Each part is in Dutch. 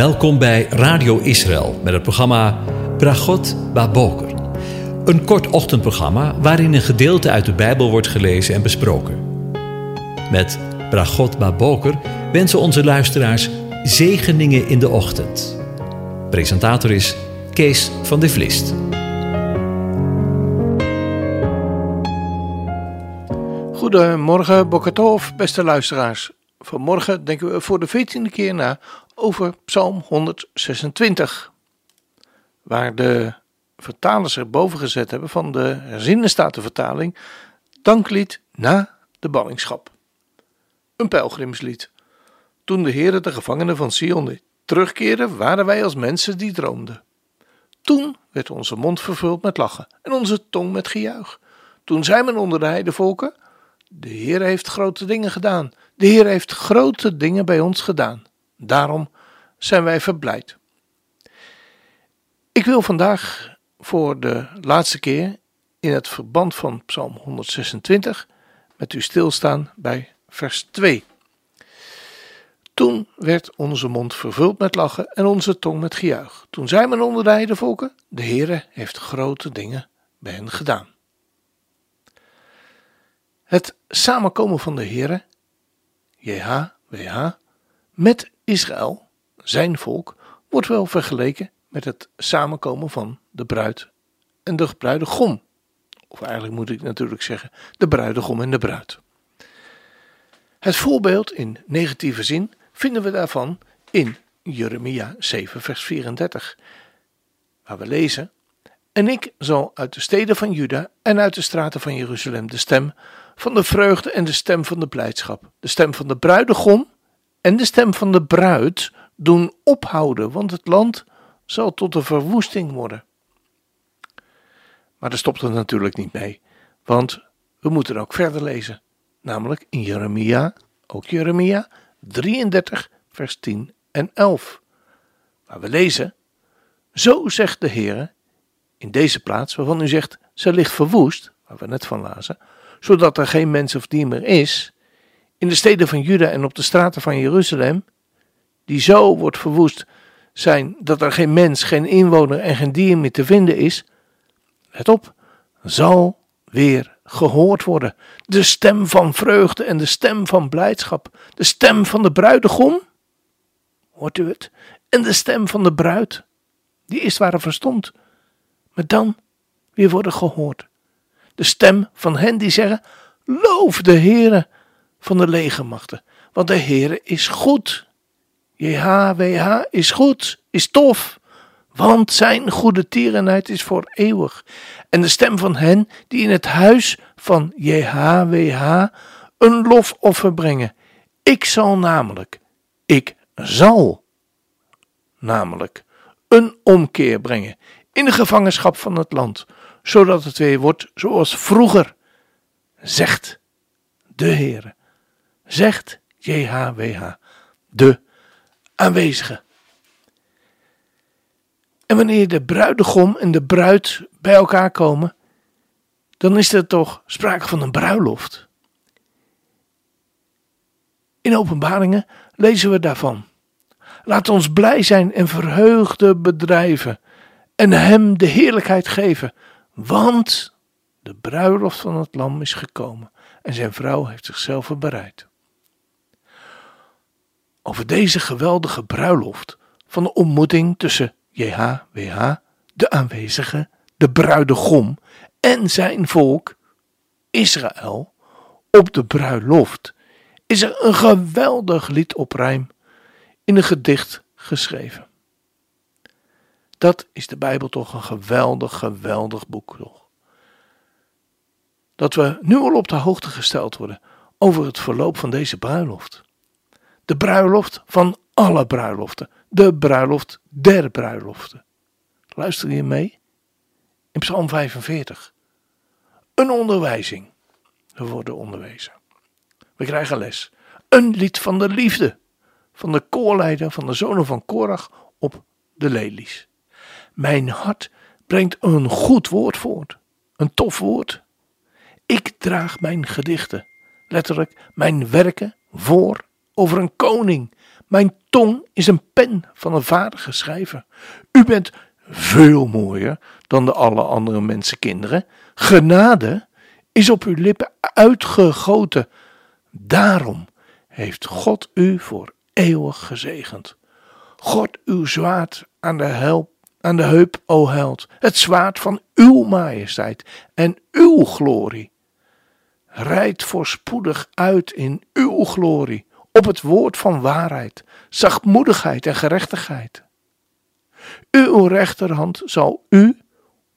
Welkom bij Radio Israël met het programma Bragot Baboker. Een kort ochtendprogramma waarin een gedeelte uit de Bijbel wordt gelezen en besproken. Met Bragot Baboker wensen onze luisteraars zegeningen in de ochtend. Presentator is Kees van de Vlist. Goedemorgen, Bokatov, beste luisteraars. Vanmorgen denken we voor de veertiende keer na over Psalm 126, waar de vertalers erboven gezet hebben van de herzinnenstatenvertaling danklied na de ballingschap. Een pelgrimslied. Toen de Heere de gevangenen van Sion terugkeerde, waren wij als mensen die droomden. Toen werd onze mond vervuld met lachen en onze tong met gejuich. Toen zei men onder de heidevolken, de Heer heeft grote dingen gedaan. De Heer heeft grote dingen bij ons gedaan. Daarom zijn wij verblijd. Ik wil vandaag voor de laatste keer in het verband van Psalm 126 met u stilstaan bij vers 2. Toen werd onze mond vervuld met lachen en onze tong met gejuich. Toen zei men onder de de Heere heeft grote dingen bij hen gedaan. Het samenkomen van de Heere, JHWH, met Israël, zijn volk, wordt wel vergeleken met het samenkomen van de bruid en de bruidegom. Of eigenlijk moet ik natuurlijk zeggen, de bruidegom en de bruid. Het voorbeeld in negatieve zin vinden we daarvan in Jeremia 7, vers 34, waar we lezen: En ik zal uit de steden van Juda en uit de straten van Jeruzalem de stem van de vreugde en de stem van de blijdschap, de stem van de bruidegom en de stem van de bruid doen ophouden, want het land zal tot een verwoesting worden. Maar daar stopt het natuurlijk niet mee, want we moeten ook verder lezen, namelijk in Jeremia, ook Jeremia 33, vers 10 en 11, waar we lezen: Zo zegt de Heer in deze plaats waarvan u zegt, ze ligt verwoest, waar we net van lazen, zodat er geen mens of dier meer is, in de steden van Juda en op de straten van Jeruzalem, die zo wordt verwoest zijn dat er geen mens, geen inwoner en geen dier meer te vinden is, let op, zal weer gehoord worden. De stem van vreugde en de stem van blijdschap. De stem van de bruidegom, hoort u het? En de stem van de bruid, die is waar verstond, maar dan weer worden gehoord. De stem van hen die zeggen, loof de Heere van de legermachten, want de Heere is goed. JHWH is goed, is tof, want zijn goede tierenheid is voor eeuwig. En de stem van hen die in het huis van JHWH een lofoffer brengen. Ik zal namelijk, ik zal namelijk een omkeer brengen in de gevangenschap van het land, zodat het weer wordt zoals vroeger, zegt de Heere, zegt JHWH, de aanwezige. En wanneer de bruidegom en de bruid bij elkaar komen, dan is er toch sprake van een bruiloft. In openbaringen lezen we daarvan. Laat ons blij zijn en verheugde bedrijven en hem de heerlijkheid geven, want de bruiloft van het lam is gekomen en zijn vrouw heeft zichzelf bereid. Over deze geweldige bruiloft van de ontmoeting tussen JHWH, de aanwezige, de bruidegom en zijn volk, Israël, op de bruiloft, is er een geweldig lied op in een gedicht geschreven. Dat is de Bijbel toch een geweldig, geweldig boek toch. Dat we nu al op de hoogte gesteld worden over het verloop van deze bruiloft. De bruiloft van alle bruiloften. De bruiloft der bruiloften. Luister je mee? In Psalm 45. Een onderwijzing. We worden onderwezen. We krijgen les. Een lied van de liefde. Van de koorleider van de zonen van Korach op de lelies. Mijn hart brengt een goed woord voort. Een tof woord. Ik draag mijn gedichten, letterlijk mijn werken, voor over een koning, Mijn tong is een pen van een vaardige schrijver. U bent veel mooier dan de alle andere mensenkinderen. Genade is op uw lippen uitgegoten. Daarom heeft God u voor eeuwig gezegend. God uw zwaard aan de, help, aan de heup, o held, het zwaard van uw majesteit en uw glorie. Rijd voorspoedig uit in uw glorie, op het woord van waarheid, zachtmoedigheid en gerechtigheid. Uw rechterhand zal u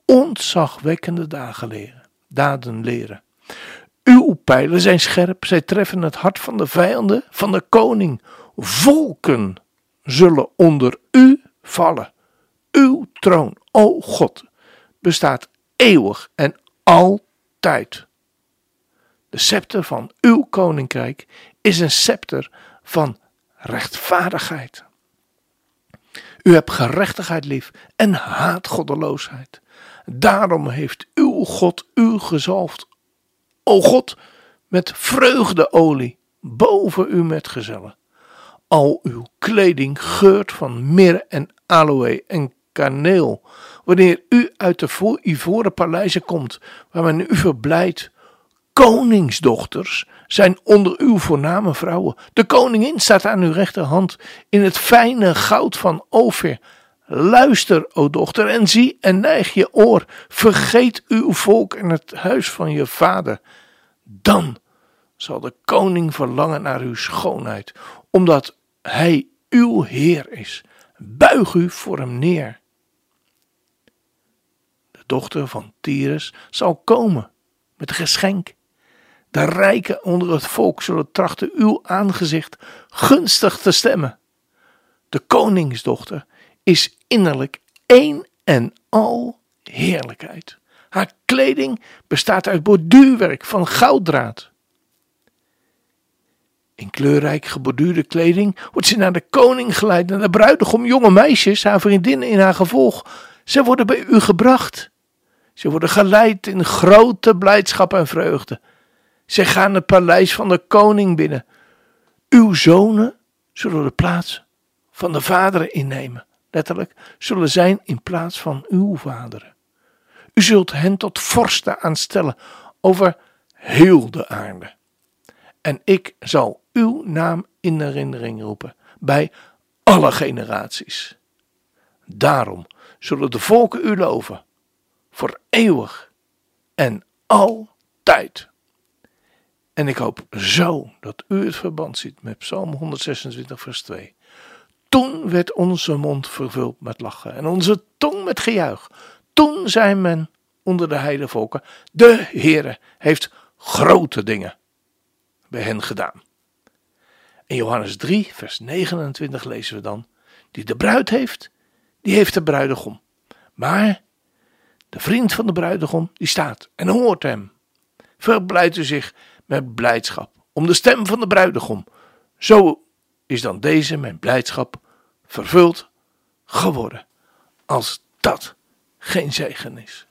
ontzagwekkende dagen leren, daden leren. Uw pijlen zijn scherp, zij treffen het hart van de vijanden van de koning. Volken zullen onder u vallen. Uw troon, o God, bestaat eeuwig en altijd. De scepter van uw koninkrijk is een scepter van rechtvaardigheid. U hebt gerechtigheid lief en haat goddeloosheid. Daarom heeft uw God u gezalfd. O God, met vreugdeolie boven u met gezellen. Al uw kleding geurt van mirre en aloë en kaneel. Wanneer u uit de ivoren paleizen komt, waar men u verblijdt. Koningsdochters zijn onder uw voorname vrouwen. De koningin staat aan uw rechterhand in het fijne goud van Ophir. Luister, o dochter, en zie en neig je oor. Vergeet uw volk en het huis van je vader. Dan zal de koning verlangen naar uw schoonheid, omdat hij uw Heer is. Buig u voor hem neer. De dochter van Tyrus zal komen met geschenk. De rijken onder het volk zullen trachten uw aangezicht gunstig te stemmen. De koningsdochter is innerlijk één en al heerlijkheid. Haar kleding bestaat uit borduurwerk van gouddraad. In kleurrijk geborduurde kleding wordt ze naar de koning geleid, naar de bruidegom, jonge meisjes, haar vriendinnen in haar gevolg. Ze worden bij u gebracht. Ze worden geleid in grote blijdschap en vreugde. Ze gaan het paleis van de koning binnen. Uw zonen zullen de plaats van de vaderen innemen. Letterlijk, zullen zijn in plaats van uw vaderen. U zult hen tot vorsten aanstellen over heel de aarde. En ik zal uw naam in herinnering roepen bij alle generaties. Daarom zullen de volken u loven, voor eeuwig en altijd. En ik hoop zo dat u het verband ziet met Psalm 126, vers 2. Toen werd onze mond vervuld met lachen en onze tong met gejuich. Toen zei men onder de heidevolken: De Heere heeft grote dingen bij hen gedaan. In Johannes 3, vers 29 lezen we dan: Die de bruid heeft, die heeft de bruidegom. Maar de vriend van de bruidegom, die staat en hoort hem. Verblijdt u zich met blijdschap om de stem van de bruidegom. Zo is dan deze mijn blijdschap vervuld geworden. Als dat geen zegen is.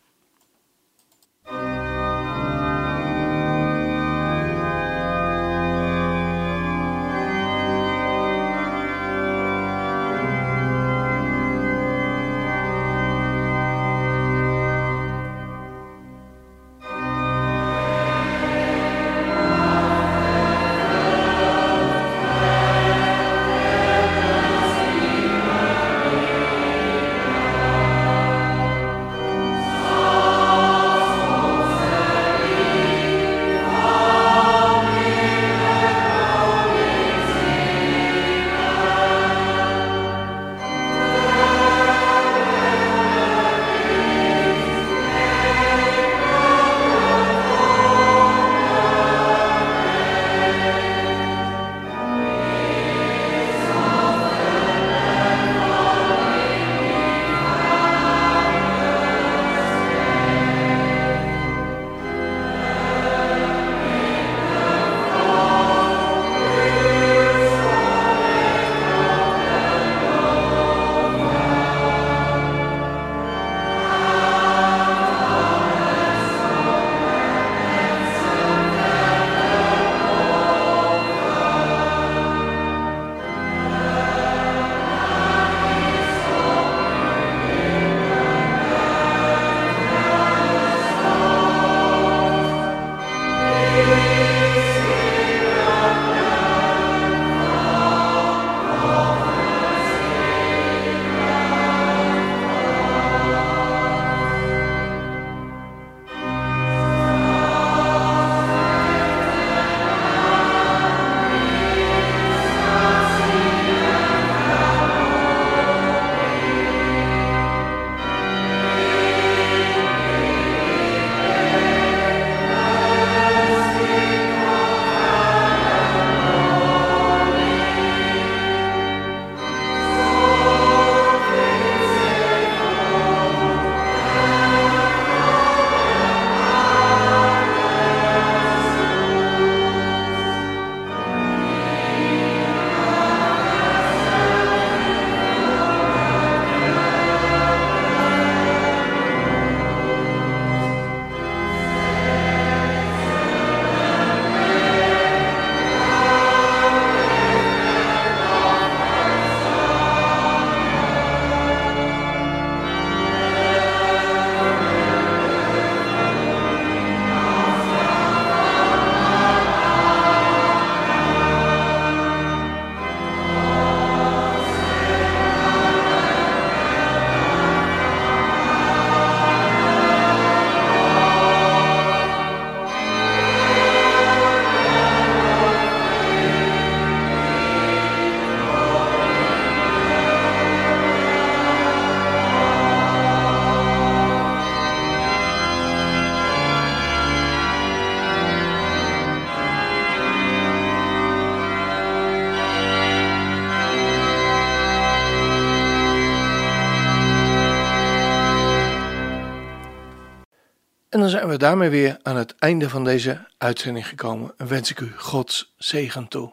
Dan zijn we daarmee weer aan het einde van deze uitzending gekomen en wens ik u Gods zegen toe.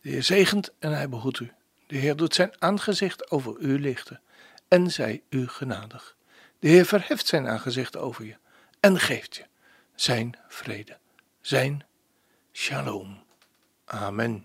De Heer zegent en hij behoedt u. De Heer doet zijn aangezicht over u lichten en zij u genadig. De Heer verheft zijn aangezicht over je en geeft je zijn vrede, zijn shalom. Amen.